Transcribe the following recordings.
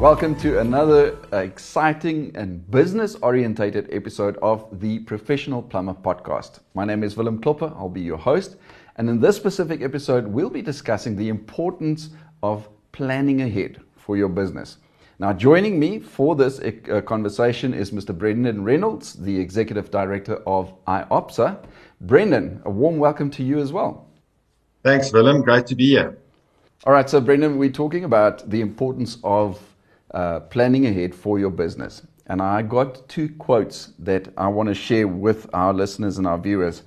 Welcome to another exciting and business orientated episode of the Professional Plumber Podcast. My name is Willem Klopper, I'll be your host. And in this specific episode, we'll be discussing the importance of planning ahead for your business. Now, joining me for this uh, conversation is Mr. Brendan Reynolds, the Executive Director of IOPSA. Brendan, a warm welcome to you as well. Thanks, Willem. Great to be here. All right, so Brendan, we're talking about the importance of uh, planning ahead for your business. And I got two quotes that I want to share with our listeners and our viewers.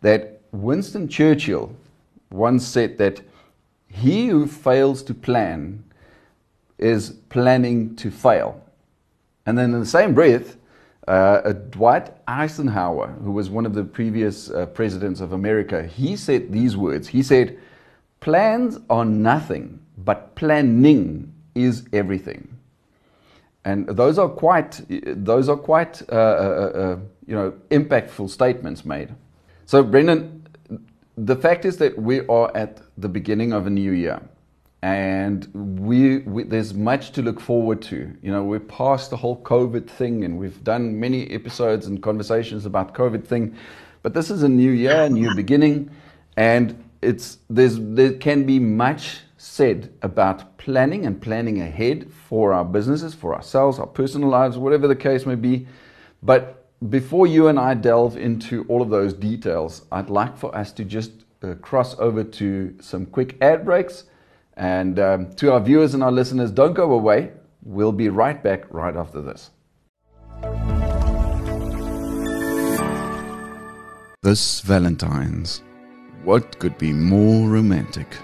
That Winston Churchill once said that he who fails to plan is planning to fail. And then in the same breath, uh, Dwight Eisenhower, who was one of the previous uh, presidents of America, he said these words. He said, Plans are nothing, but planning is everything. And those are quite, those are quite, uh, uh, uh, you know, impactful statements made. So, Brendan, the fact is that we are at the beginning of a new year, and we, we, there's much to look forward to. You know, we're past the whole COVID thing, and we've done many episodes and conversations about COVID thing, but this is a new year, a new beginning, and it's there's there can be much said about planning and planning ahead for our businesses, for ourselves, our personal lives, whatever the case may be. But before you and I delve into all of those details, I'd like for us to just uh, cross over to some quick ad breaks. And um, to our viewers and our listeners, don't go away. We'll be right back right after this. This Valentine's, what could be more romantic?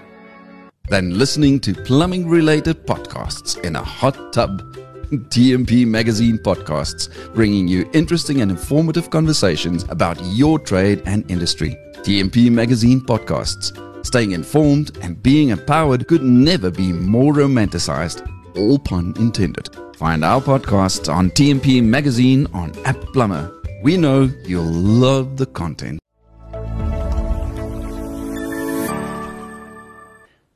Than listening to plumbing related podcasts in a hot tub. TMP Magazine podcasts, bringing you interesting and informative conversations about your trade and industry. TMP Magazine podcasts. Staying informed and being empowered could never be more romanticized, all pun intended. Find our podcasts on TMP Magazine on App Plumber. We know you'll love the content.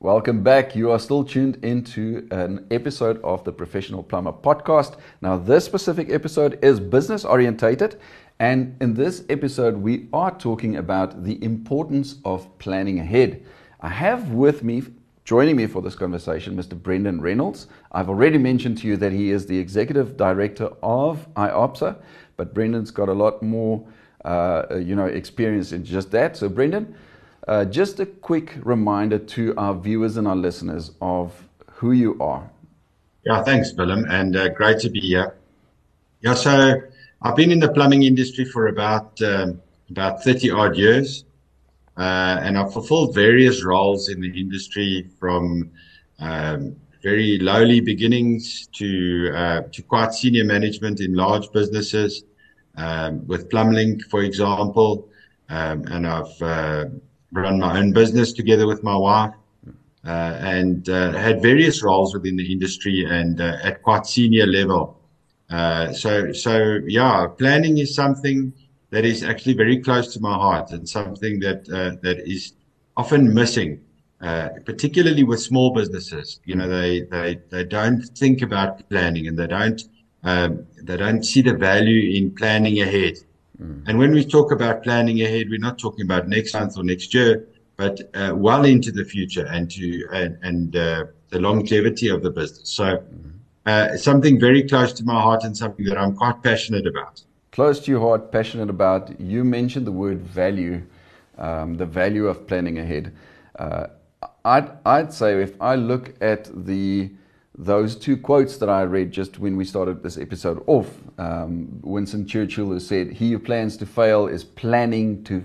Welcome back. You are still tuned into an episode of the Professional Plumber podcast. Now, this specific episode is business orientated, and in this episode, we are talking about the importance of planning ahead. I have with me, joining me for this conversation, Mr. Brendan Reynolds. I've already mentioned to you that he is the executive director of IOPSA, but Brendan's got a lot more, uh, you know, experience in just that. So, Brendan, uh, just a quick reminder to our viewers and our listeners of who you are. Yeah, thanks, Willem, and uh, great to be here. Yeah, so I've been in the plumbing industry for about um, about thirty odd years, uh, and I've fulfilled various roles in the industry from um, very lowly beginnings to uh, to quite senior management in large businesses, um, with Plumblink, for example, um, and I've uh, run my own business together with my wife, uh, and uh, had various roles within the industry and uh, at quite senior level. Uh, so, so yeah, planning is something that is actually very close to my heart and something that uh, that is often missing. Uh, particularly with small businesses, you know, they, they, they don't think about planning and they don't, um, they don't see the value in planning ahead. Mm. And when we talk about planning ahead, we're not talking about next month or next year, but uh, well into the future and to and, and uh, the longevity of the business. So mm-hmm. uh, something very close to my heart and something that I'm quite passionate about. Close to your heart, passionate about. You mentioned the word value, um, the value of planning ahead. Uh, I'd I'd say if I look at the those two quotes that I read just when we started this episode off. Um, Winston Churchill who said, "He who plans to fail is planning to,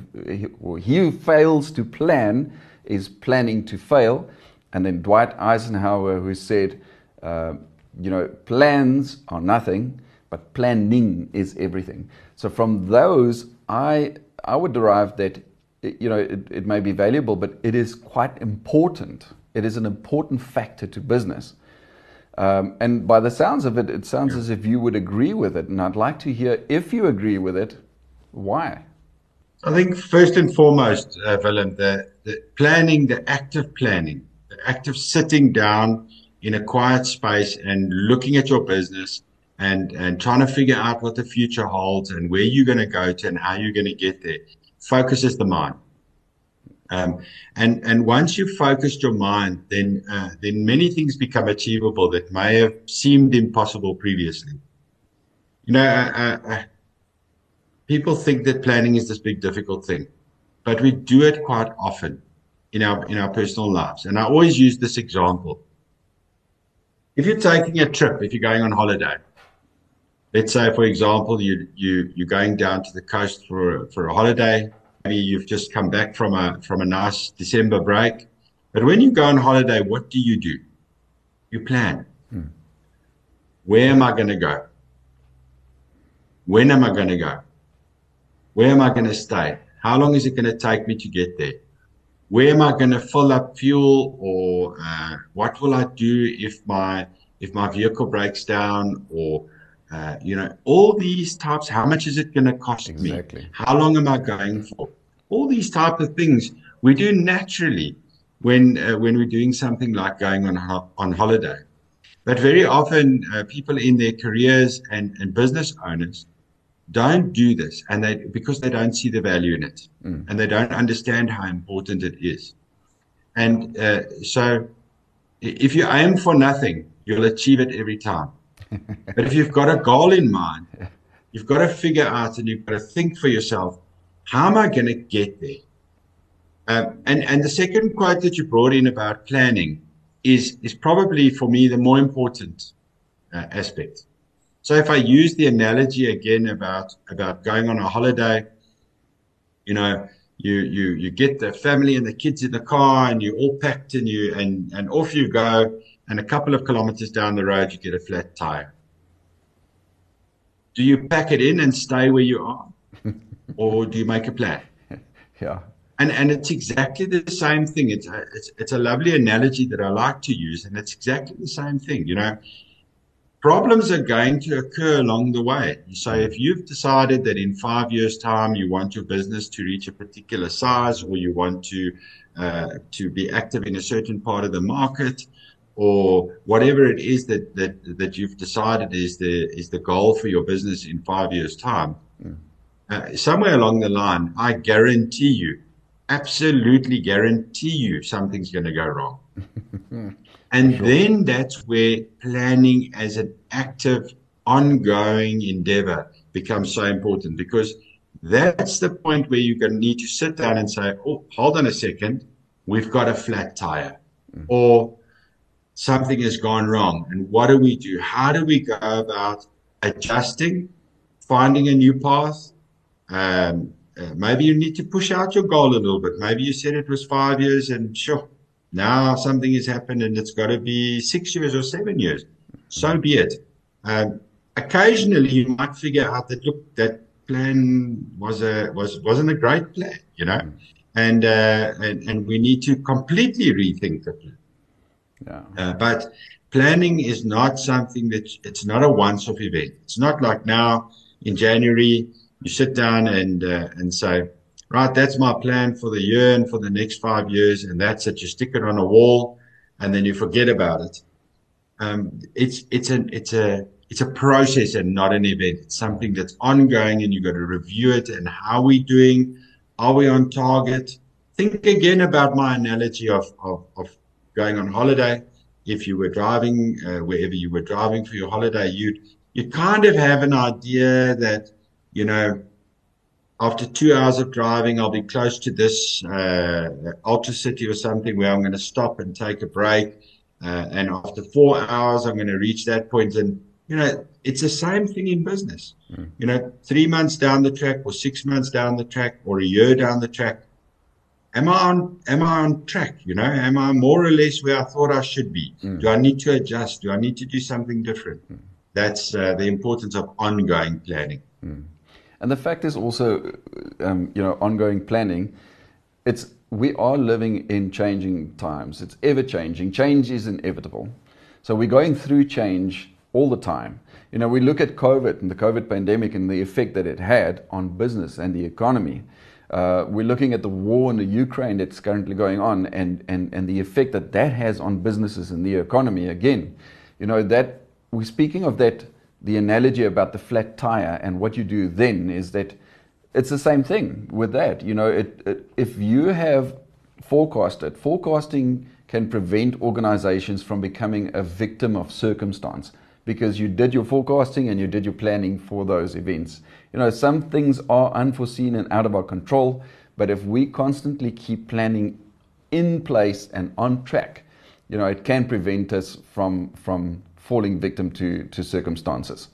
or he who fails to plan is planning to fail." And then Dwight Eisenhower who said, uh, "You know, plans are nothing, but planning is everything." So from those, I I would derive that you know it, it may be valuable, but it is quite important. It is an important factor to business. Um, and by the sounds of it, it sounds yeah. as if you would agree with it. And I'd like to hear if you agree with it, why? I think first and foremost, uh, Willem, the, the planning, the active planning, the active sitting down in a quiet space and looking at your business and and trying to figure out what the future holds and where you're going to go to and how you're going to get there focuses the mind. Um, and and once you've focused your mind, then uh, then many things become achievable that may have seemed impossible previously. You know, uh, uh, uh people think that planning is this big difficult thing, but we do it quite often in our in our personal lives. And I always use this example. If you're taking a trip, if you're going on holiday, let's say, for example, you you you're going down to the coast for for a holiday maybe you've just come back from a from a nice December break. But when you go on holiday, what do you do? You plan. Hmm. Where am I going to go? When am I going to go? Where am I going to stay? How long is it going to take me to get there? Where am I going to fill up fuel, or uh, what will I do if my if my vehicle breaks down, or uh, you know, all these types. How much is it going to cost exactly. me? How long am I going for? All these type of things we do naturally when uh, when we're doing something like going on ho- on holiday. But very often, uh, people in their careers and, and business owners don't do this, and they because they don't see the value in it, mm. and they don't understand how important it is. And uh, so, if you aim for nothing, you'll achieve it every time. But if you've got a goal in mind, you've got to figure out and you've got to think for yourself how am I going to get there? Um, and and the second quote that you brought in about planning is is probably for me the more important uh, aspect. So if I use the analogy again about about going on a holiday, you know, you you you get the family and the kids in the car and you're all packed and you and and off you go and a couple of kilometers down the road you get a flat tire. Do you pack it in and stay where you are? or do you make a plan? yeah. And and it's exactly the same thing. It's a, it's it's a lovely analogy that I like to use, and it's exactly the same thing. You know, problems are going to occur along the way. So if you've decided that in five years' time you want your business to reach a particular size, or you want to uh, to be active in a certain part of the market, or whatever it is that that that you've decided is the is the goal for your business in five years' time. Mm uh, somewhere along the line, I guarantee you, absolutely guarantee you, something's going to go wrong. and sure. then that's where planning as an active, ongoing endeavor becomes so important because that's the point where you're going to need to sit down and say, oh, hold on a second, we've got a flat tire. Mm-hmm. Or something has gone wrong. And what do we do? How do we go about adjusting, finding a new path, um, uh, maybe you need to push out your goal a little bit. Maybe you said it was five years and sure, now something has happened and it's got to be six years or seven years. So be it. Um, occasionally you might figure out that, look, that plan was a, was, wasn't a great plan, you know, and, uh, and, and we need to completely rethink the plan. Yeah. Uh, but planning is not something that it's not a once off event. It's not like now in January, you sit down and uh, and say, right, that's my plan for the year and for the next five years, and that's it. You stick it on a wall, and then you forget about it. Um, it's it's an it's a it's a process and not an event. It's something that's ongoing, and you've got to review it. And how are we doing? Are we on target? Think again about my analogy of of, of going on holiday. If you were driving uh, wherever you were driving for your holiday, you'd you kind of have an idea that you know, after two hours of driving, I'll be close to this uh, ultra city or something where I'm going to stop and take a break. Uh, and after four hours, I'm going to reach that point. And, you know, it's the same thing in business. Mm. You know, three months down the track or six months down the track or a year down the track. Am I on, am I on track? You know, am I more or less where I thought I should be? Mm. Do I need to adjust? Do I need to do something different? Mm. That's uh, the importance of ongoing planning. And the fact is also, um, you know, ongoing planning. It's we are living in changing times. It's ever changing. Change is inevitable. So we're going through change all the time. You know, we look at COVID and the COVID pandemic and the effect that it had on business and the economy. Uh, we're looking at the war in the Ukraine that's currently going on and, and, and the effect that that has on businesses and the economy. Again, you know, that we're speaking of that, the analogy about the flat tire and what you do then is that it's the same thing with that. You know, it, it, if you have forecasted, forecasting can prevent organizations from becoming a victim of circumstance because you did your forecasting and you did your planning for those events. You know, some things are unforeseen and out of our control, but if we constantly keep planning in place and on track, you know, it can prevent us from from falling victim to to circumstances.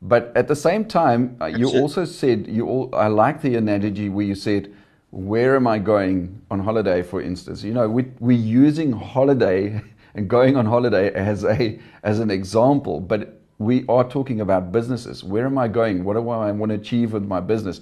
But at the same time, uh, you also said you all. I like the analogy where you said, "Where am I going on holiday?" For instance, you know, we, we're using holiday and going on holiday as a as an example, but we are talking about businesses. Where am I going? What do I want to achieve with my business?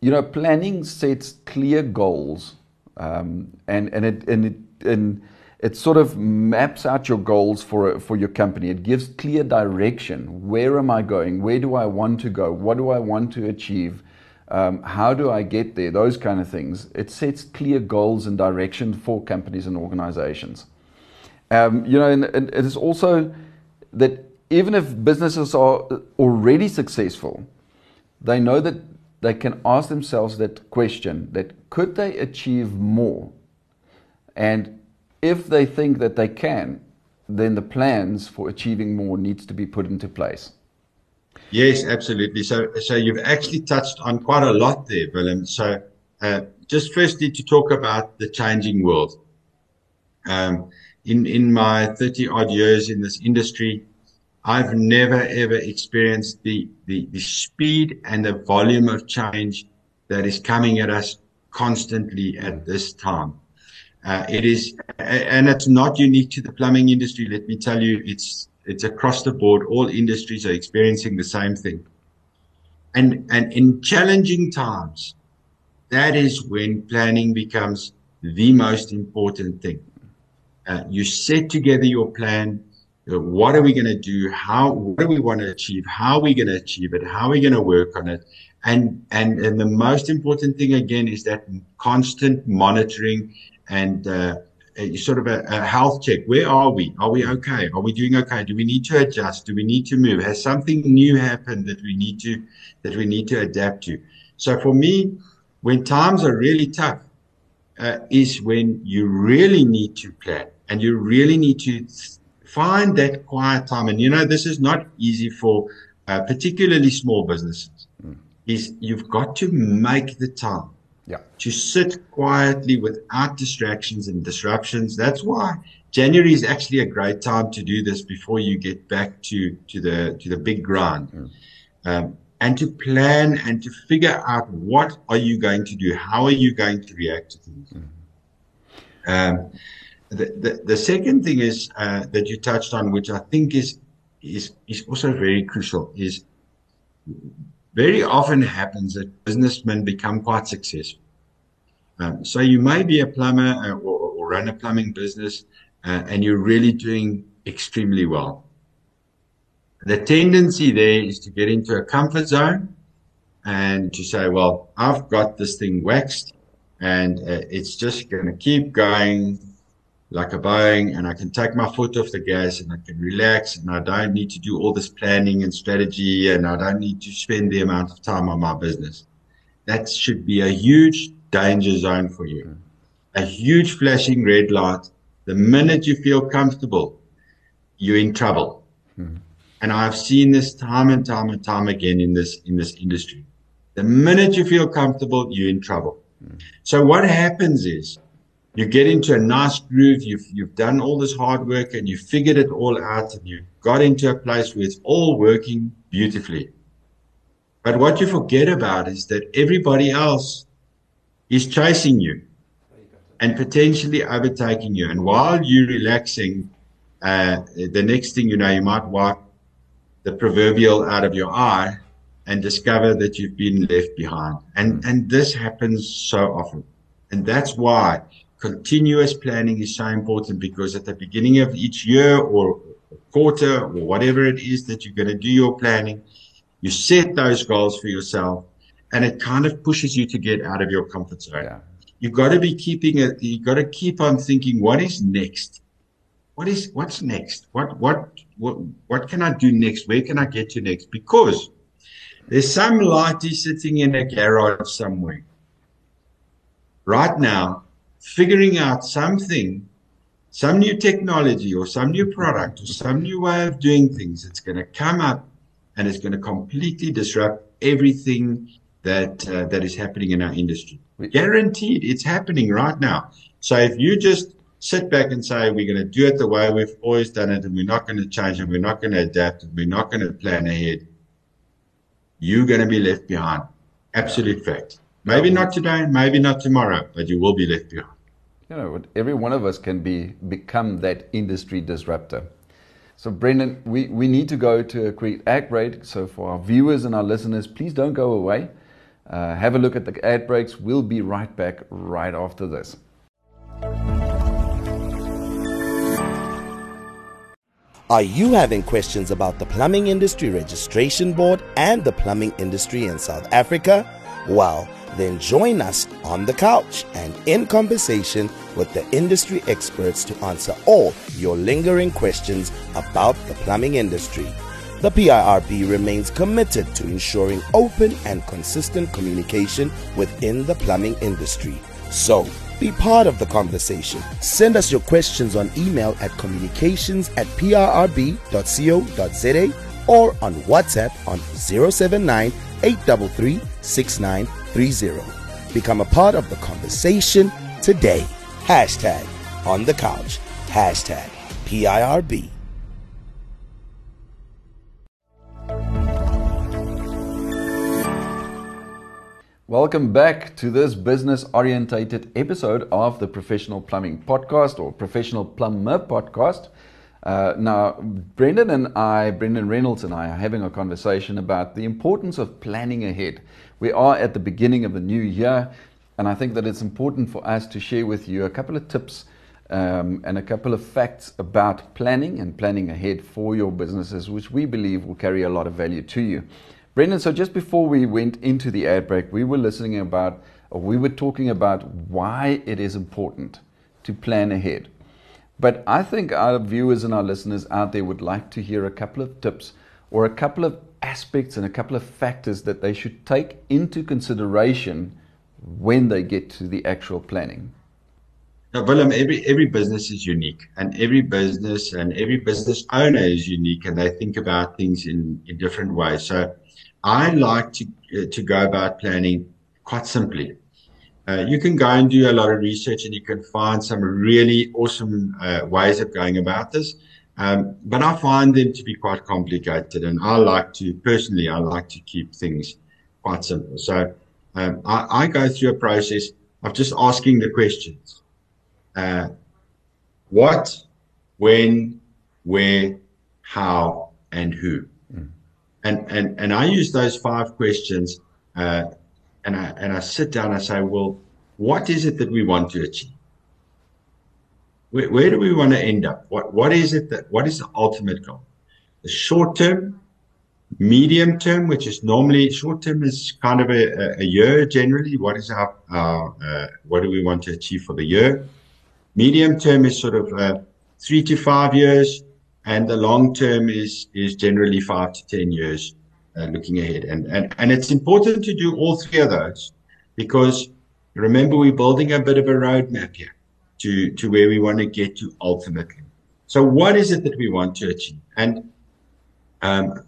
You know, planning sets clear goals, um, and and it and it and it sort of maps out your goals for for your company. It gives clear direction. Where am I going? Where do I want to go? What do I want to achieve? Um, how do I get there? Those kind of things. It sets clear goals and direction for companies and organizations. Um, you know, and, and it is also that even if businesses are already successful, they know that they can ask themselves that question that could they achieve more? And if they think that they can, then the plans for achieving more needs to be put into place. Yes, absolutely. So, so you've actually touched on quite a lot there, Willem. So, uh, just firstly to talk about the changing world. Um, in in my 30 odd years in this industry, I've never ever experienced the, the the speed and the volume of change that is coming at us constantly at this time. Uh, it is, and it's not unique to the plumbing industry. Let me tell you, it's it's across the board. All industries are experiencing the same thing. And and in challenging times, that is when planning becomes the most important thing. Uh, you set together your plan. Uh, what are we going to do? How? What do we want to achieve? How are we going to achieve it? How are we going to work on it? And and and the most important thing again is that constant monitoring and uh, sort of a, a, health check. Where are we? Are we okay? Are we doing okay? Do we need to adjust? Do we need to move? Has something new happened that we need to that we need to adapt to? So for me, when times are really tough, uh, is when you really need to plan and you really need to find that quiet time. And you know, this is not easy for uh, particularly small businesses. Mm. Is you've got to make the time yeah. To sit quietly without distractions and disruptions. That's why January is actually a great time to do this before you get back to, to the to the big grind. Mm. Um, and to plan and to figure out what are you going to do? How are you going to react to things? Mm. Um, the, the, the second thing is uh, that you touched on, which I think is is is also very crucial, is very often happens that businessmen become quite successful. Um, so you may be a plumber uh, or, or, run a plumbing business uh, and you're really doing extremely well. The tendency there is to get into a comfort zone and to say, well, I've got this thing waxed and uh, it's just going to keep going like a Boeing and I can take my foot off the gas and I can relax and I don't need to do all this planning and strategy and I don't need to spend the amount of time on my business. That should be a huge danger zone for you. A huge flashing red light. The minute you feel comfortable, you're in trouble. Mm-hmm. And I've seen this time and time and time again in this, in this industry. The minute you feel comfortable, you're in trouble. Mm-hmm. So what happens is you get into a nice groove. You've, you've done all this hard work and you figured it all out and you got into a place where it's all working beautifully. But what you forget about is that everybody else is chasing you and potentially overtaking you. And while you're relaxing, uh, the next thing you know, you might wipe the proverbial out of your eye and discover that you've been left behind. And, and this happens so often. And that's why continuous planning is so important because at the beginning of each year or quarter or whatever it is that you're going to do your planning, you set those goals for yourself and it kind of pushes you to get out of your comfort zone. Yeah. You've got to be keeping it. You've got to keep on thinking, what is next? What is what's next? What what what what can I do next? Where can I get to next? Because there's some lighty sitting in a garage somewhere right now, figuring out something, some new technology or some new product or some new way of doing things. It's going to come up and it's going to completely disrupt everything that uh, that is happening in our industry. Guaranteed, it's happening right now. So if you just sit back and say we're going to do it the way we've always done it, and we're not going to change and we're not going to adapt, and we're not going to plan ahead, you're going to be left behind. Absolute fact. Maybe not today, maybe not tomorrow, but you will be left behind. You know, every one of us can be become that industry disruptor. So, Brendan, we, we need to go to a quick ad break. So, for our viewers and our listeners, please don't go away. Uh, have a look at the ad breaks. We'll be right back right after this. Are you having questions about the Plumbing Industry Registration Board and the plumbing industry in South Africa? Well, then join us on the couch and in conversation with the industry experts to answer all your lingering questions about the plumbing industry. The PIRB remains committed to ensuring open and consistent communication within the plumbing industry. So, be part of the conversation. Send us your questions on email at communications at pirb.co.za or on WhatsApp on 079 833 6930. Become a part of the conversation today. Hashtag on the couch. Hashtag PIRB. Welcome back to this business orientated episode of the Professional Plumbing Podcast or Professional Plumber Podcast. Uh, now, Brendan and I, Brendan Reynolds and I, are having a conversation about the importance of planning ahead. We are at the beginning of the new year, and I think that it's important for us to share with you a couple of tips um, and a couple of facts about planning and planning ahead for your businesses, which we believe will carry a lot of value to you. Brendan, so just before we went into the ad break, we were listening about, or we were talking about why it is important to plan ahead. But I think our viewers and our listeners out there would like to hear a couple of tips or a couple of aspects and a couple of factors that they should take into consideration when they get to the actual planning. Now, Willem, every every business is unique, and every business and every business owner is unique, and they think about things in, in different ways. So, I like to uh, to go about planning quite simply. Uh, you can go and do a lot of research and you can find some really awesome uh, ways of going about this. Um, but I find them to be quite complicated and I like to, personally, I like to keep things quite simple. So um, I, I, go through a process of just asking the questions. Uh, what, when, where, how, and who. Mm. And, and, and I use those five questions uh, and I and I sit down and I say, well, what is it that we want to achieve? Where, where do we want to end up? What what is it that what is the ultimate goal? The short term, medium term, which is normally short term is kind of a, a year generally. What is our, our uh, what do we want to achieve for the year? Medium term is sort of uh, three to five years, and the long term is is generally five to ten years uh, looking ahead. And, and, and it's important to do all three of those because remember, we're building a bit of a roadmap here to, to where we want to get to ultimately. So what is it that we want to achieve? And um,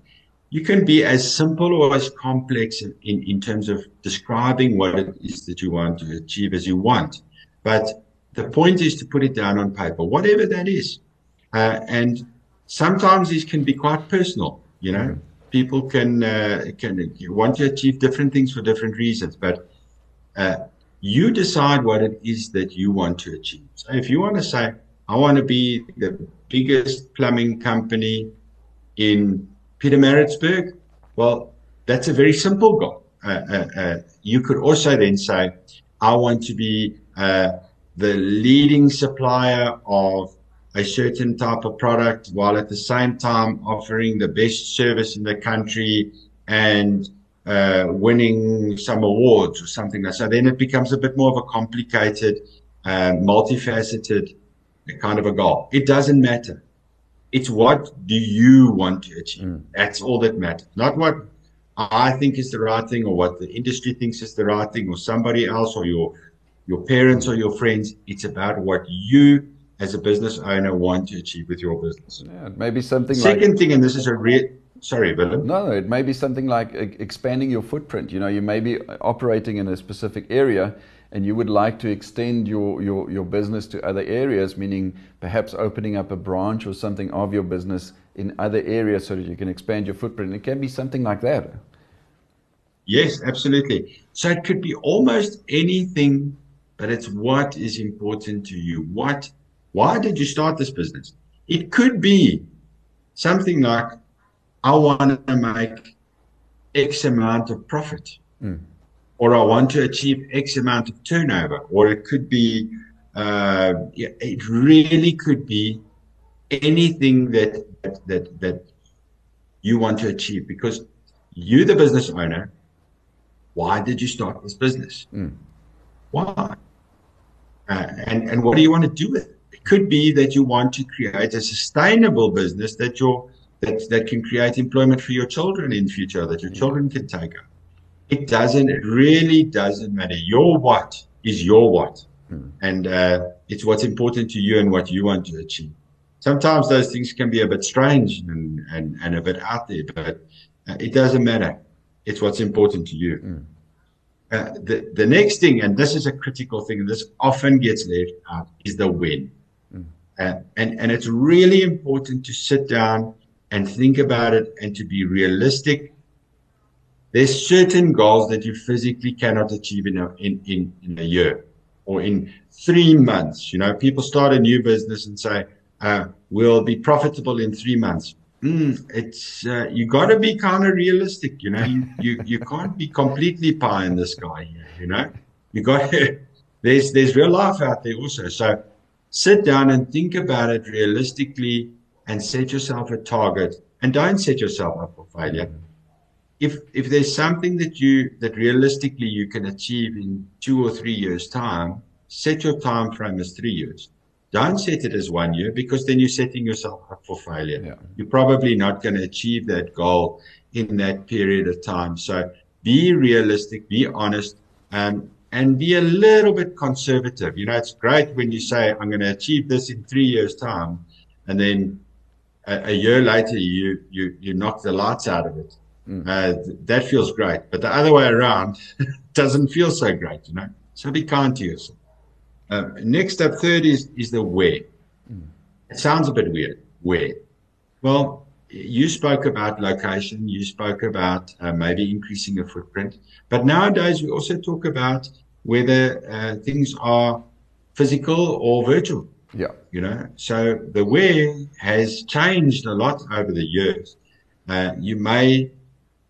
you can be as simple or as complex in, in, in terms of describing what it is that you want to achieve as you want. But the point is to put it down on paper, whatever that is. Uh, and sometimes these can be quite personal, you know. Mm-hmm people can uh, can want to achieve different things for different reasons, but uh, you decide what it is that you want to achieve. So if you want to say, I want to be the biggest plumbing company in Pietermaritzburg, well, that's a very simple goal. Uh, uh, uh you could also then say, I want to be uh, the leading supplier of a certain type of product while at the same time offering the best service in the country and uh, winning some awards or something like so then it becomes a bit more of a complicated uh, multifaceted kind of a goal. It doesn't matter. It's what do you want to achieve. Mm. that's all that matters. Not what i think is the right thing or what the industry thinks is the right thing or somebody else or your your parents or your friends. It's about what you as a business owner want to achieve with your business. Yeah, maybe something second like- thing and this is a real Sorry, Willem. No, it may be something like expanding your footprint. You know, you may be operating in a specific area and you would like to extend your, your, your business to other areas, meaning perhaps opening up a branch or something of your business in other areas so that you can expand your footprint. It can be something like that. Yes, absolutely. So it could be almost anything, but it's what is important to you. What, why did you start this business? It could be something like I want to make X amount of profit, mm. or I want to achieve X amount of turnover, or it could be, uh, it really could be anything that, that, that, that you want to achieve because you, the business owner, why did you start this business? Mm. Why? Uh, and, and what do you want to do with it? It could be that you want to create a sustainable business that your that, that can create employment for your children in future that your children can take up. It doesn't, it really doesn't matter. Your what is your what. Hmm. And uh, it's what's important to you and what you want to achieve. Sometimes those things can be a bit strange and, and, and a bit out there, but uh, it doesn't matter. It's what's important to you. Hmm. Uh, the, the next thing, and this is a critical thing, and this often gets left out, is the when. Mm. And, and it's really important to sit down and think about it and to be realistic. There's certain goals that you physically cannot achieve in a, in, in, in a year or in three months. You know, people start a new business and say, uh, we'll be profitable in three months. Mm, it's, uh, you gotta be kind of realistic, you know, you, you, you can't be completely pie in the sky you know, you got, there's, there's real life out there also. So sit down and think about it realistically and set yourself a target and don't set yourself up for failure. If, if there's something that you, that realistically you can achieve in two or three years time, set your time frame as three years. Don't set it as one year because then you're setting yourself up for failure. Yeah. You're probably not going to achieve that goal in that period of time. So be realistic, be honest, um, and be a little bit conservative. You know, it's great when you say, I'm going to achieve this in three years time. And then a, a year later you you you knock the lights out of it. Mm. Uh, that feels great, but the other way around doesn't feel so great, you know. So be kind to yourself. Uh, next up, third is is the where. Mm. It sounds a bit weird. Where? Well, you spoke about location. You spoke about uh, maybe increasing a footprint, but nowadays we also talk about whether uh, things are physical or virtual. Yeah. You know, so the where has changed a lot over the years. Uh, you may,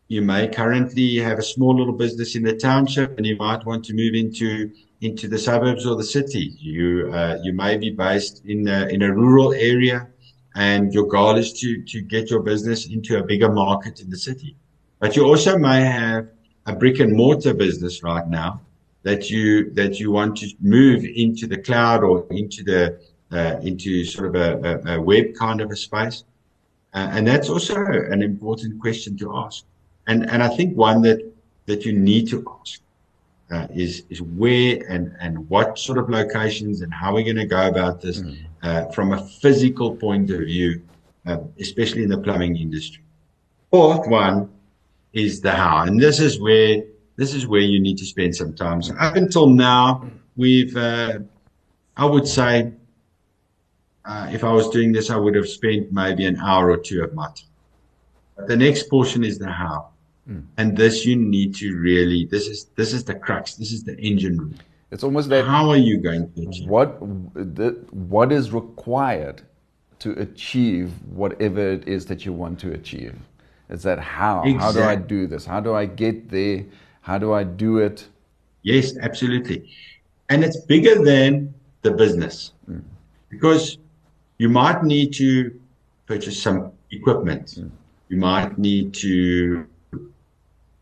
you may currently have a small little business in the township and you might want to move into, into the suburbs or the city. You, uh, you may be based in a, in a rural area and your goal is to, to get your business into a bigger market in the city. But you also may have a brick and mortar business right now that you that you want to move into the cloud or into the uh, into sort of a, a, a, web kind of a space, uh, and that's also an important question to ask. And and I think one that that you need to ask uh, is is where and and what sort of locations and how we're going to go about this mm. from a physical point of view, uh, especially in the plumbing industry. Fourth one is the how, and this is where this is where you need to spend some time. So up until now, we've, uh, I would say, uh, if I was doing this, I would have spent maybe an hour or two of my time. But the next portion is the how. Mm. And this you need to really, this is, this is the crux. This is the engine room. It's almost that. How are you going to achieve? What, the, what is required to achieve whatever it is that you want to achieve? It's that how. Exactly. How do I do this? How do I get there? How do I do it? Yes, absolutely. And it's bigger than the business mm. because you might need to purchase some equipment. Mm. You might need to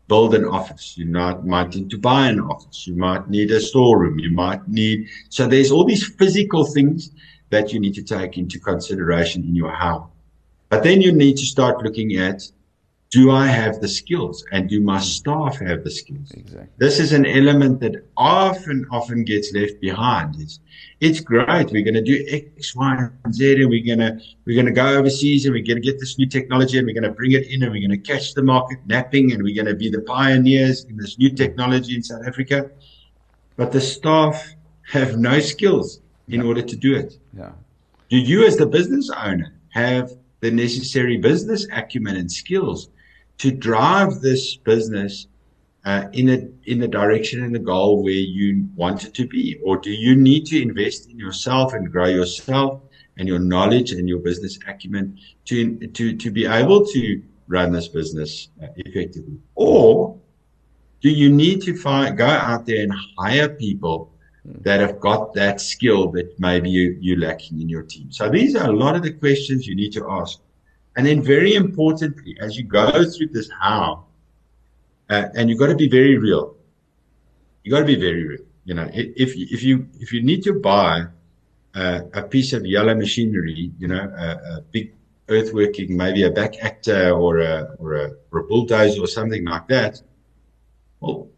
build an office. You might, might need to buy an office. You might need a storeroom. You might need, so there's all these physical things that you need to take into consideration in your how. But then you need to start looking at do I have the skills and do my staff have the skills? Exactly. This is an element that often, often gets left behind. It's, it's great. We're going to do X, Y, and Z, and we're going to, we're going to go overseas and we're going to get this new technology and we're going to bring it in and we're going to catch the market napping and we're going to be the pioneers in this new technology in South Africa. But the staff have no skills in order to do it. Yeah. Do you, as the business owner, have the necessary business acumen and skills to drive this business uh, in a in the direction and the goal where you want it to be, or do you need to invest in yourself and grow yourself and your knowledge and your business acumen to to to be able to run this business uh, effectively, or do you need to find go out there and hire people that have got that skill that maybe you, you're lacking in your team? So these are a lot of the questions you need to ask. And then very importantly, as you go through this how, uh, and you've got to be very real. You've got to be very real. You know, if if you if you need to buy uh, a piece of yellow machinery, you know, a, a, big earthworking, maybe a back actor or a or a, or a bulldozer or something like that. Well,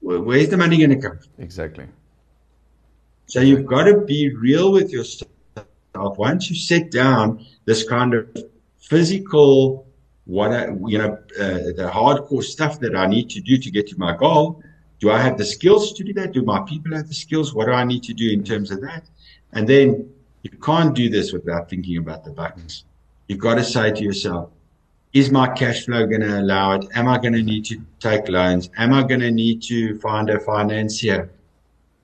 where's the money going to come? From? Exactly. So you've got to be real with yourself. Once you sit down this kind of physical, what I, you know, uh, the hardcore stuff that I need to do to get to my goal. Do I have the skills to do that? Do my people have the skills? What do I need to do in terms of that? And then you can't do this without thinking about the buttons. You've got to say to yourself, is my cash flow going to allow it? Am I going to need to take loans? Am I going to need to find a financier?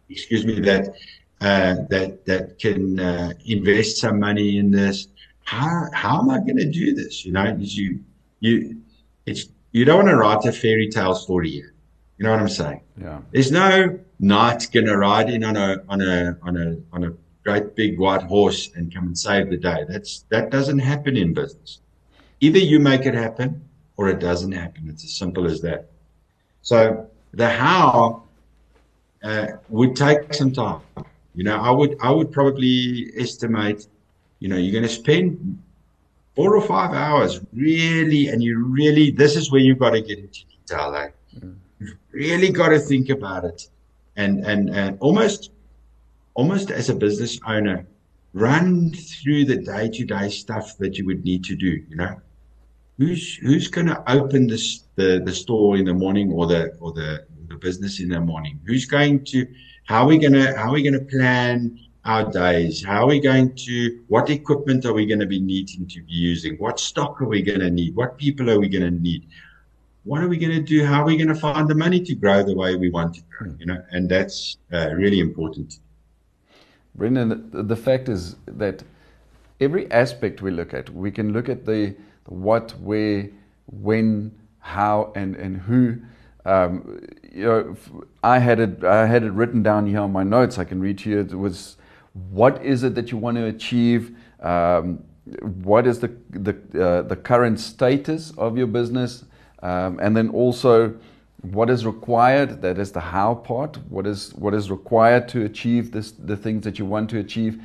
Excuse me, that uh, that that can uh, invest some money in this how how am I going to do this? You know, you you it's you don't want to write a fairy tale story here. You know what I'm saying? Yeah. There's no knight going to ride in on a on a on a on a great big white horse and come and save the day. That's that doesn't happen in business. Either you make it happen or it doesn't happen. It's as simple as that. So the how uh, would take some time. You know, I would I would probably estimate you know, you're going to spend four or five hours really, and you really, this is where you've got to get into detail. Eh? Mm. You've really got to think about it and, and, and almost, almost as a business owner, run through the day to day stuff that you would need to do, you know, who's, who's going to open this, the, the store in the morning or the, or the, the business in the morning? Who's going to, how are we going to, how are we going to plan our days? How are we going to, what equipment are we going to be needing to be using? What stock are we going to need? What people are we going to need? What are we going to do? How are we going to find the money to grow the way we want to grow? You know, and that's uh, really important. Brendan, the fact is that every aspect we look at, we can look at the, what, where, when, how, and, and who. Um, you know, I had it. I had it written down here on my notes. I can read to you. It was what is it that you want to achieve? Um, what is the the, uh, the current status of your business? Um, and then also what is required that is the how part what is what is required to achieve this the things that you want to achieve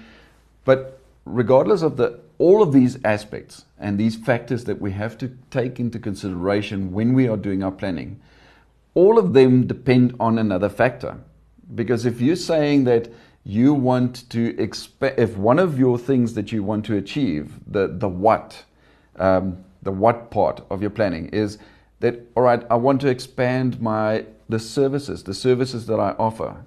but regardless of the all of these aspects and these factors that we have to take into consideration when we are doing our planning all of them depend on another factor because if you're saying that you want to expect if one of your things that you want to achieve the the what um, the what part of your planning is that all right i want to expand my the services the services that i offer.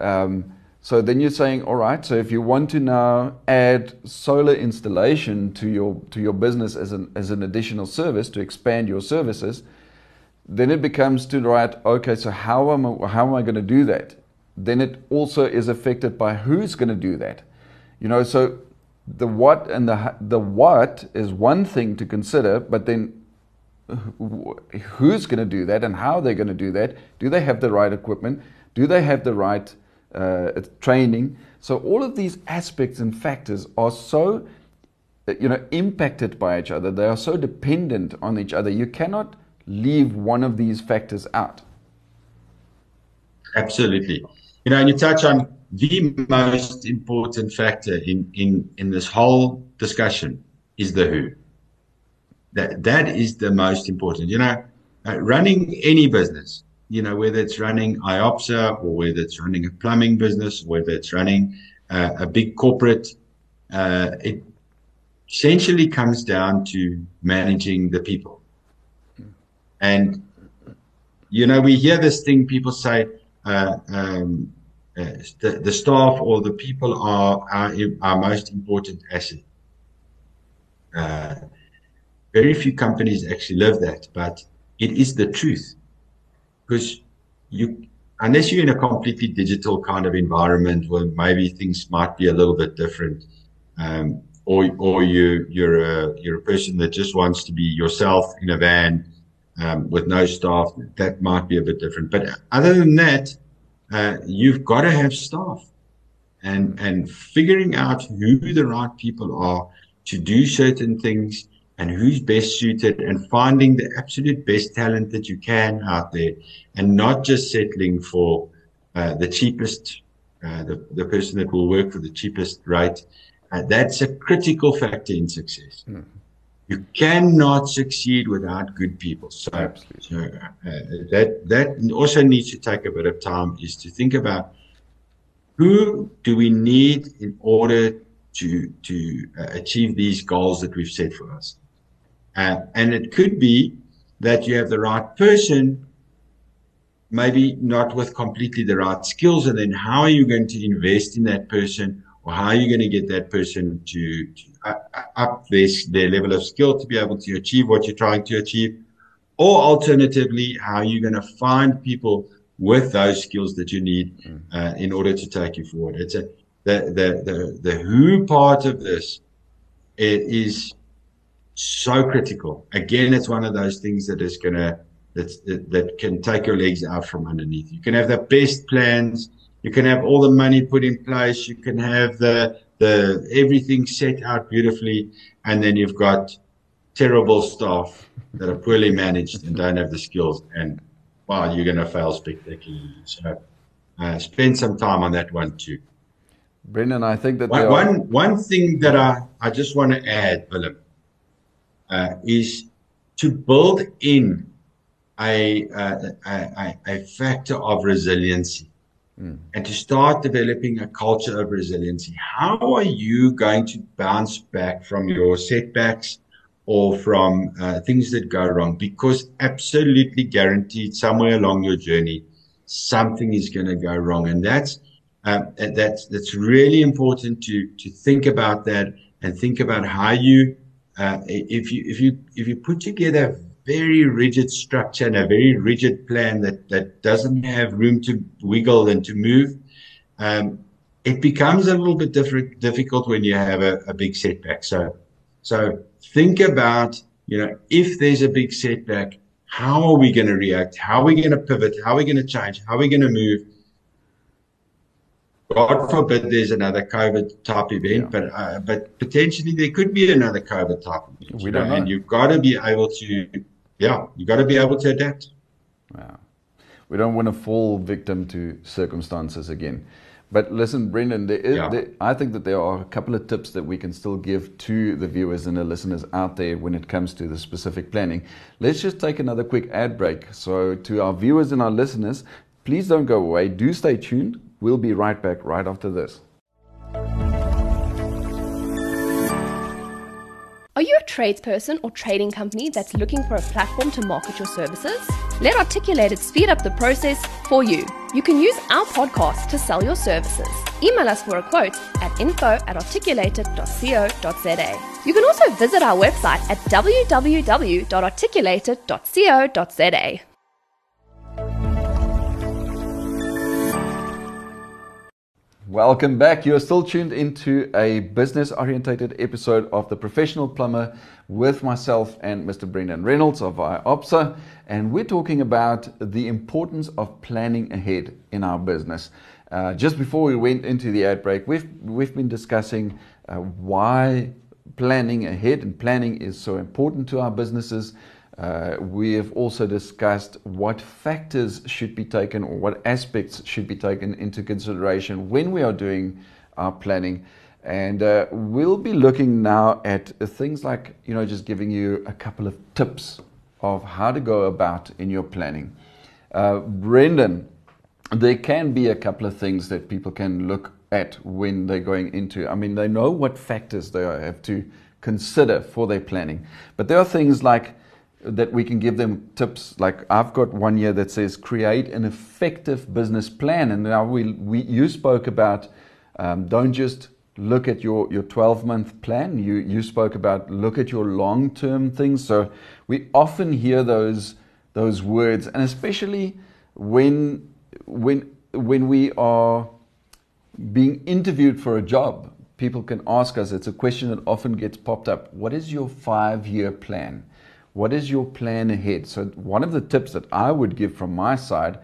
Um, so then you're saying all right so if you want to now add solar installation to your to your business as an as an additional service to expand your services then it becomes to right okay so how am I, how am I going to do that then it also is affected by who's going to do that. You know, so the what and the the what is one thing to consider, but then who's going to do that and how they're going to do that? Do they have the right equipment? Do they have the right uh, training? So all of these aspects and factors are so you know impacted by each other. They are so dependent on each other. You cannot leave one of these factors out? Absolutely. You know, and you touch on the most important factor in, in, in this whole discussion is the who. That, that is the most important. You know, uh, running any business, you know, whether it's running IOPSA or whether it's running a plumbing business, whether it's running uh, a big corporate, uh, it essentially comes down to managing the people. And, you know, we hear this thing people say, um, uh, the, the staff or the people are our, our most important asset. Uh, very few companies actually live that, but it is the truth. Because you, unless you're in a completely digital kind of environment where maybe things might be a little bit different, um, or or you you're a you're a person that just wants to be yourself in a van um, with no staff, that might be a bit different. But other than that, uh, you've got to have staff and and figuring out who the right people are to do certain things and who's best suited and finding the absolute best talent that you can out there and not just settling for uh, the cheapest uh, the, the person that will work for the cheapest rate uh, that's a critical factor in success mm. You cannot succeed without good people so, so uh, that that also needs to take a bit of time is to think about who do we need in order to to uh, achieve these goals that we've set for us uh, and it could be that you have the right person, maybe not with completely the right skills. And then how are you going to invest in that person or how are you going to get that person to, to uh, up this, their level of skill to be able to achieve what you're trying to achieve? Or alternatively, how are you going to find people with those skills that you need mm. uh, in order to take you forward? It's a, the, the, the, the who part of this it is so critical. Again, it's one of those things that is going to that, that can take your legs out from underneath. You can have the best plans, you can have all the money put in place, you can have the the everything set out beautifully, and then you've got terrible staff that are poorly managed and don't have the skills, and wow, you're going to fail spectacularly. So, uh, spend some time on that one too. Brendan, I think that one, one, one thing that I, I just want to add, Philip, uh, is to build in a, a, a, a factor of resiliency mm. and to start developing a culture of resiliency. How are you going to bounce back from your setbacks or from uh, things that go wrong? Because absolutely guaranteed somewhere along your journey, something is going to go wrong. And that's, uh, that's, that's really important to, to think about that and think about how you uh, if you if you if you put together very rigid structure and a very rigid plan that that doesn't have room to wiggle and to move, um, it becomes a little bit different, difficult when you have a, a big setback. So so think about you know if there's a big setback, how are we going to react? How are we going to pivot? How are we going to change? How are we going to move? God forbid there's another COVID type event, yeah. but uh, but potentially there could be another COVID type event. We don't know. And you've got to be able to, yeah, you've got to be able to adapt. Yeah. We don't want to fall victim to circumstances again. But listen, Brendan, there is, yeah. there, I think that there are a couple of tips that we can still give to the viewers and the listeners out there when it comes to the specific planning. Let's just take another quick ad break. So, to our viewers and our listeners, please don't go away. Do stay tuned. We'll be right back right after this. Are you a tradesperson or trading company that's looking for a platform to market your services? Let Articulated speed up the process for you. You can use our podcast to sell your services. Email us for a quote at info at articulated.co.za. You can also visit our website at www.articulated.co.za. Welcome back. You are still tuned into a business orientated episode of The Professional Plumber with myself and Mr. Brendan Reynolds of IOPSA. And we're talking about the importance of planning ahead in our business. Uh, just before we went into the ad break, we've, we've been discussing uh, why planning ahead and planning is so important to our businesses. Uh, we have also discussed what factors should be taken or what aspects should be taken into consideration when we are doing our planning. And uh, we'll be looking now at things like, you know, just giving you a couple of tips of how to go about in your planning. Uh, Brendan, there can be a couple of things that people can look at when they're going into. I mean, they know what factors they have to consider for their planning, but there are things like that we can give them tips. Like I've got one year that says create an effective business plan, and now we, we you spoke about um, don't just look at your, your 12 month plan. You, you spoke about look at your long term things. So we often hear those, those words, and especially when, when, when we are being interviewed for a job, people can ask us, it's a question that often gets popped up what is your five year plan? What is your plan ahead? So, one of the tips that I would give from my side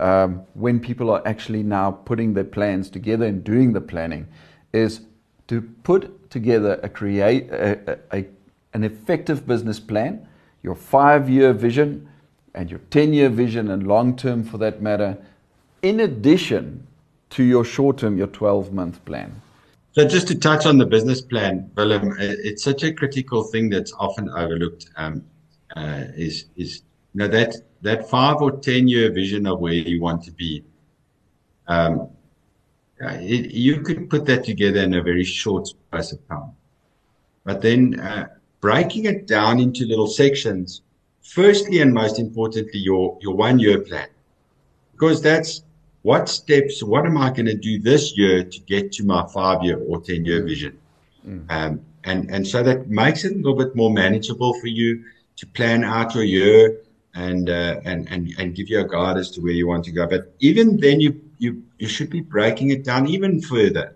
um, when people are actually now putting their plans together and doing the planning is to put together a create a, a, an effective business plan, your five year vision and your 10 year vision and long term for that matter, in addition to your short term, your 12 month plan. So just to touch on the business plan, Willem, it's such a critical thing that's often overlooked. Um, uh, is is you know that that five or ten year vision of where you want to be. Um, it, you could put that together in a very short space of time, but then uh, breaking it down into little sections. Firstly, and most importantly, your your one year plan, because that's what steps, what am I going to do this year to get to my five year or 10 year mm. vision? Mm. Um, and, and so that makes it a little bit more manageable for you to plan out your year and, uh, and, and, and give you a guide as to where you want to go. But even then, you, you, you should be breaking it down even further.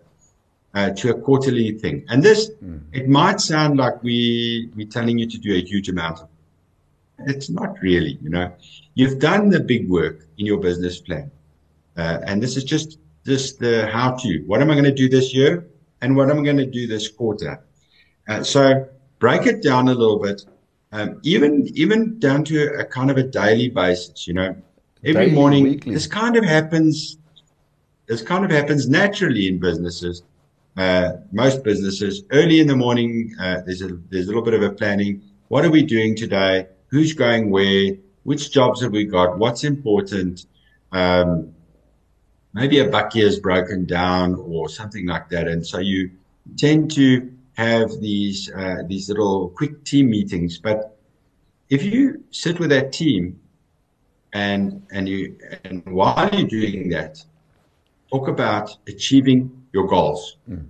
Uh, to a quarterly thing, and this mm. it might sound like we we're telling you to do a huge amount of. It's not really, you know. You've done the big work in your business plan uh, and this is just this the how to. What am I going to do this year, and what am I going to do this quarter? Uh, so break it down a little bit, um, even even down to a kind of a daily basis. You know, every daily, morning weekly. this kind of happens. This kind of happens naturally in businesses. Uh, most businesses early in the morning. Uh, there's a there's a little bit of a planning. What are we doing today? Who's going where? Which jobs have we got? What's important? Um, maybe a bakkie is broken down or something like that. And so you tend to have these, uh, these little quick team meetings. But if you sit with that team and, and you, and while you're doing that, talk about achieving your goals. Mm.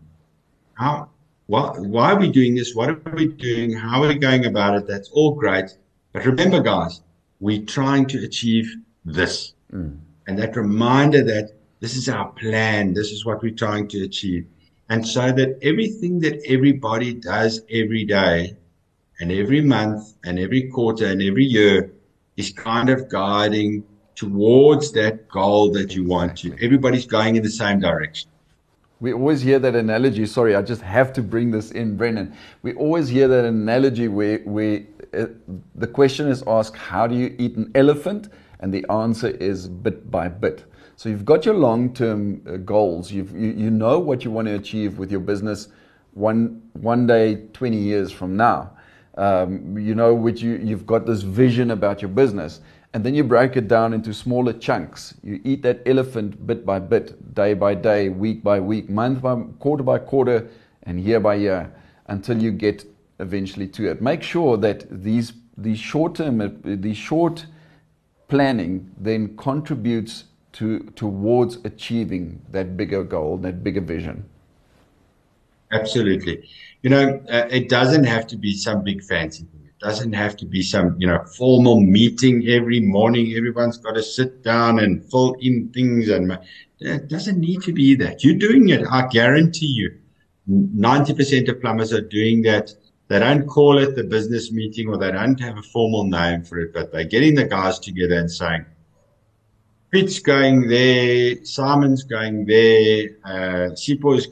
How, why, why are we doing this? What are we doing? How are we going about it? That's all great. But remember, guys, we're trying to achieve this. Mm. And that reminder that this is our plan. This is what we're trying to achieve. And so that everything that everybody does every day and every month and every quarter and every year is kind of guiding towards that goal that you want to. Everybody's going in the same direction. We always hear that analogy. Sorry, I just have to bring this in, Brendan. We always hear that analogy where, where uh, the question is asked, How do you eat an elephant? And the answer is bit by bit. So you've got your long-term uh, goals. You've, you you know what you want to achieve with your business one one day, 20 years from now. Um, you know which you you've got this vision about your business, and then you break it down into smaller chunks. You eat that elephant bit by bit, day by day, week by week, month by quarter by quarter, and year by year, until you get eventually to it. Make sure that these these short term, uh, these short planning then contributes to towards achieving that bigger goal, that bigger vision? Absolutely. You know, uh, it doesn't have to be some big fancy thing. It doesn't have to be some, you know, formal meeting every morning. Everyone's got to sit down and fill in things and it doesn't need to be that. You're doing it. I guarantee you. 90% of plumbers are doing that. They don't call it the business meeting or they don't have a formal name for it, but they're getting the guys together and saying, Pete's going there, Simon's going there, uh,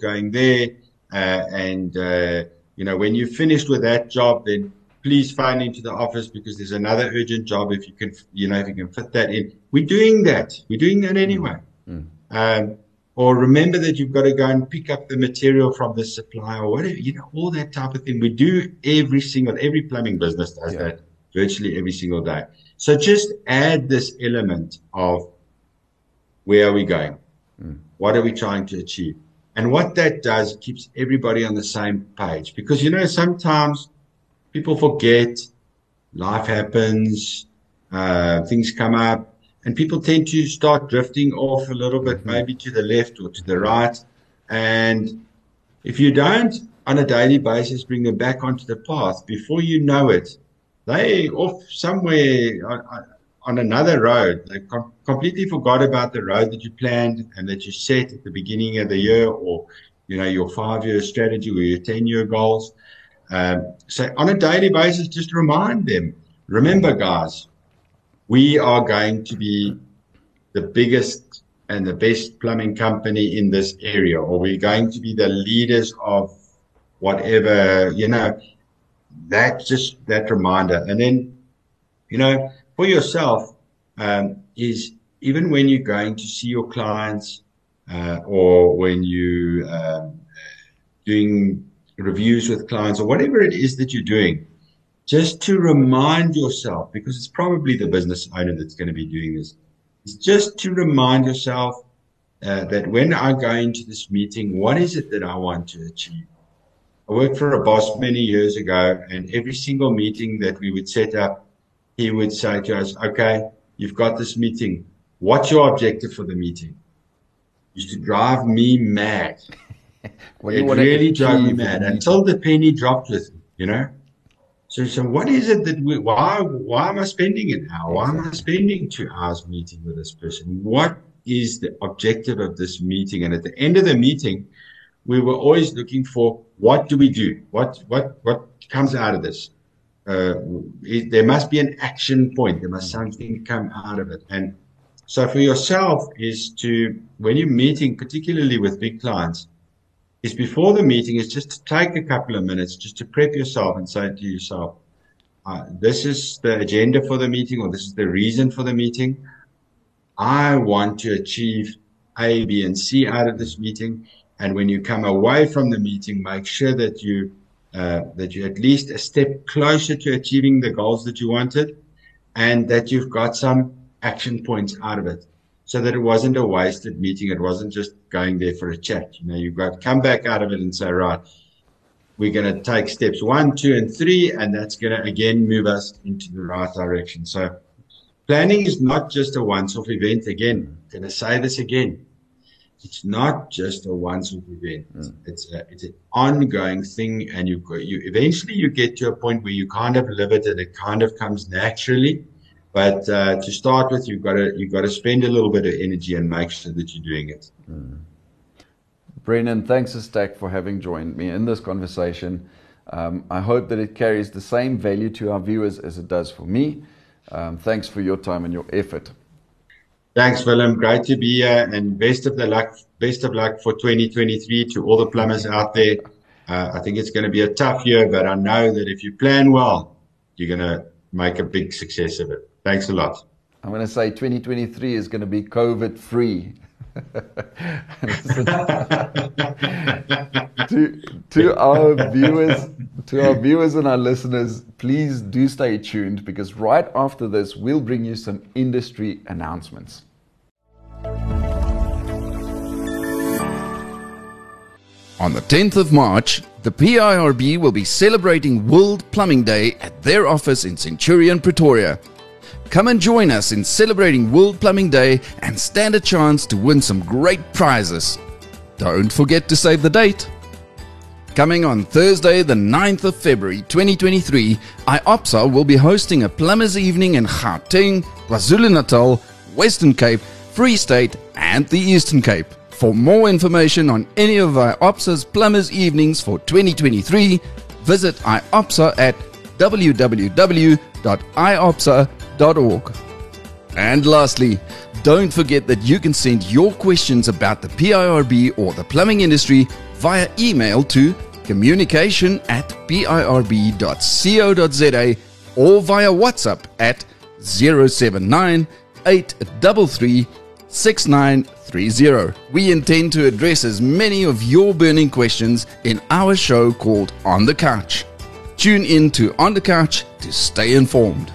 going there, uh, and uh, you know when you're finished with that job, then please phone into the office because there's another urgent job if you can, you know, if you can fit that in. We're doing that. We're doing that anyway. Mm. Um, or remember that you've got to go and pick up the material from the supplier or whatever, you know, all that type of thing. We do every single, every plumbing business does yeah. that virtually every single day. So just add this element of where are we going? Mm. What are we trying to achieve? And what that does keeps everybody on the same page because, you know, sometimes people forget, life happens, uh, things come up, and people tend to start drifting off a little bit, mm-hmm. maybe to the left or to the right. And if you don't, on a daily basis, bring them back onto the path, before you know it, they off somewhere on, on another road. They com- completely forgot about the road that you planned and that you set at the beginning of the year, or you know your five-year strategy or your ten-year goals. Um, so on a daily basis, just remind them. Remember, guys, we are going to be the biggest and the best plumbing company in this area, or we're going to be the leaders of whatever, you know, that just that reminder. And then, you know, for yourself, um, is even when you're going to see your clients, uh, or when you um, doing reviews with clients or whatever it is that you're doing, just to remind yourself, because it's probably the business owner that's going to be doing this, is just to remind yourself uh, that when I go into this meeting, what is it that I want to achieve? I worked for a boss many years ago, and every single meeting that we would set up, he would say to us, okay, you've got this meeting. What's your objective for the meeting? Used to drive me mad. well, it really drove me mad until the penny dropped with me, you know? So, so what is it that we, why, why am I spending an hour? Why am I spending two hours meeting with this person? What is the objective of this meeting? And at the end of the meeting, we were always looking for what do we do? What, what, what comes out of this? Uh, it, there must be an action point. There must something come out of it. And so for yourself is to, when you're meeting, particularly with big clients, is before the meeting is just to take a couple of minutes just to prep yourself and say to yourself, uh, this is the agenda for the meeting or this is the reason for the meeting. I want to achieve A, B, and C out of this meeting. And when you come away from the meeting, make sure that you uh, that you're at least a step closer to achieving the goals that you wanted, and that you've got some action points out of it so that it wasn't a wasted meeting. It wasn't just going there for a chat. You know, you've got to come back out of it and say, right, we're going to take steps one, two, and three, and that's going to again move us into the right direction. So planning is not just a once-off event. Again, I'm going to say this again. It's not just a once-off event. Mm. It's a, it's an ongoing thing, and you you eventually you get to a point where you kind of live it, and it kind of comes naturally. But uh, to start with, you've got to you've got to spend a little bit of energy and make sure that you're doing it. Mm. Brendan, thanks a stack for having joined me in this conversation. Um, I hope that it carries the same value to our viewers as it does for me. Um, thanks for your time and your effort. Thanks, Willem. Great to be here, and best of the luck. Best of luck for 2023 to all the plumbers out there. Uh, I think it's going to be a tough year, but I know that if you plan well, you're going to make a big success of it. Thanks a lot. I'm going to say 2023 is going to be COVID free. to, to our viewers, to our viewers and our listeners, please do stay tuned because right after this, we'll bring you some industry announcements. On the 10th of March, the PIRB will be celebrating World Plumbing Day at their office in Centurion, Pretoria. Come and join us in celebrating World Plumbing Day and stand a chance to win some great prizes. Don't forget to save the date. Coming on Thursday, the 9th of February 2023, IOPSA will be hosting a Plumbers Evening in Gauteng, KwaZulu Natal, Western Cape, Free State, and the Eastern Cape. For more information on any of IOPSA's Plumbers Evenings for 2023, visit IOPSA at www.iopsa.org. and lastly, don't forget that you can send your questions about the PIRB or the plumbing industry via email to communication at pirb.co.za or via WhatsApp at 079 833 6930. We intend to address as many of your burning questions in our show called On the Couch. Tune in to On the Couch to stay informed.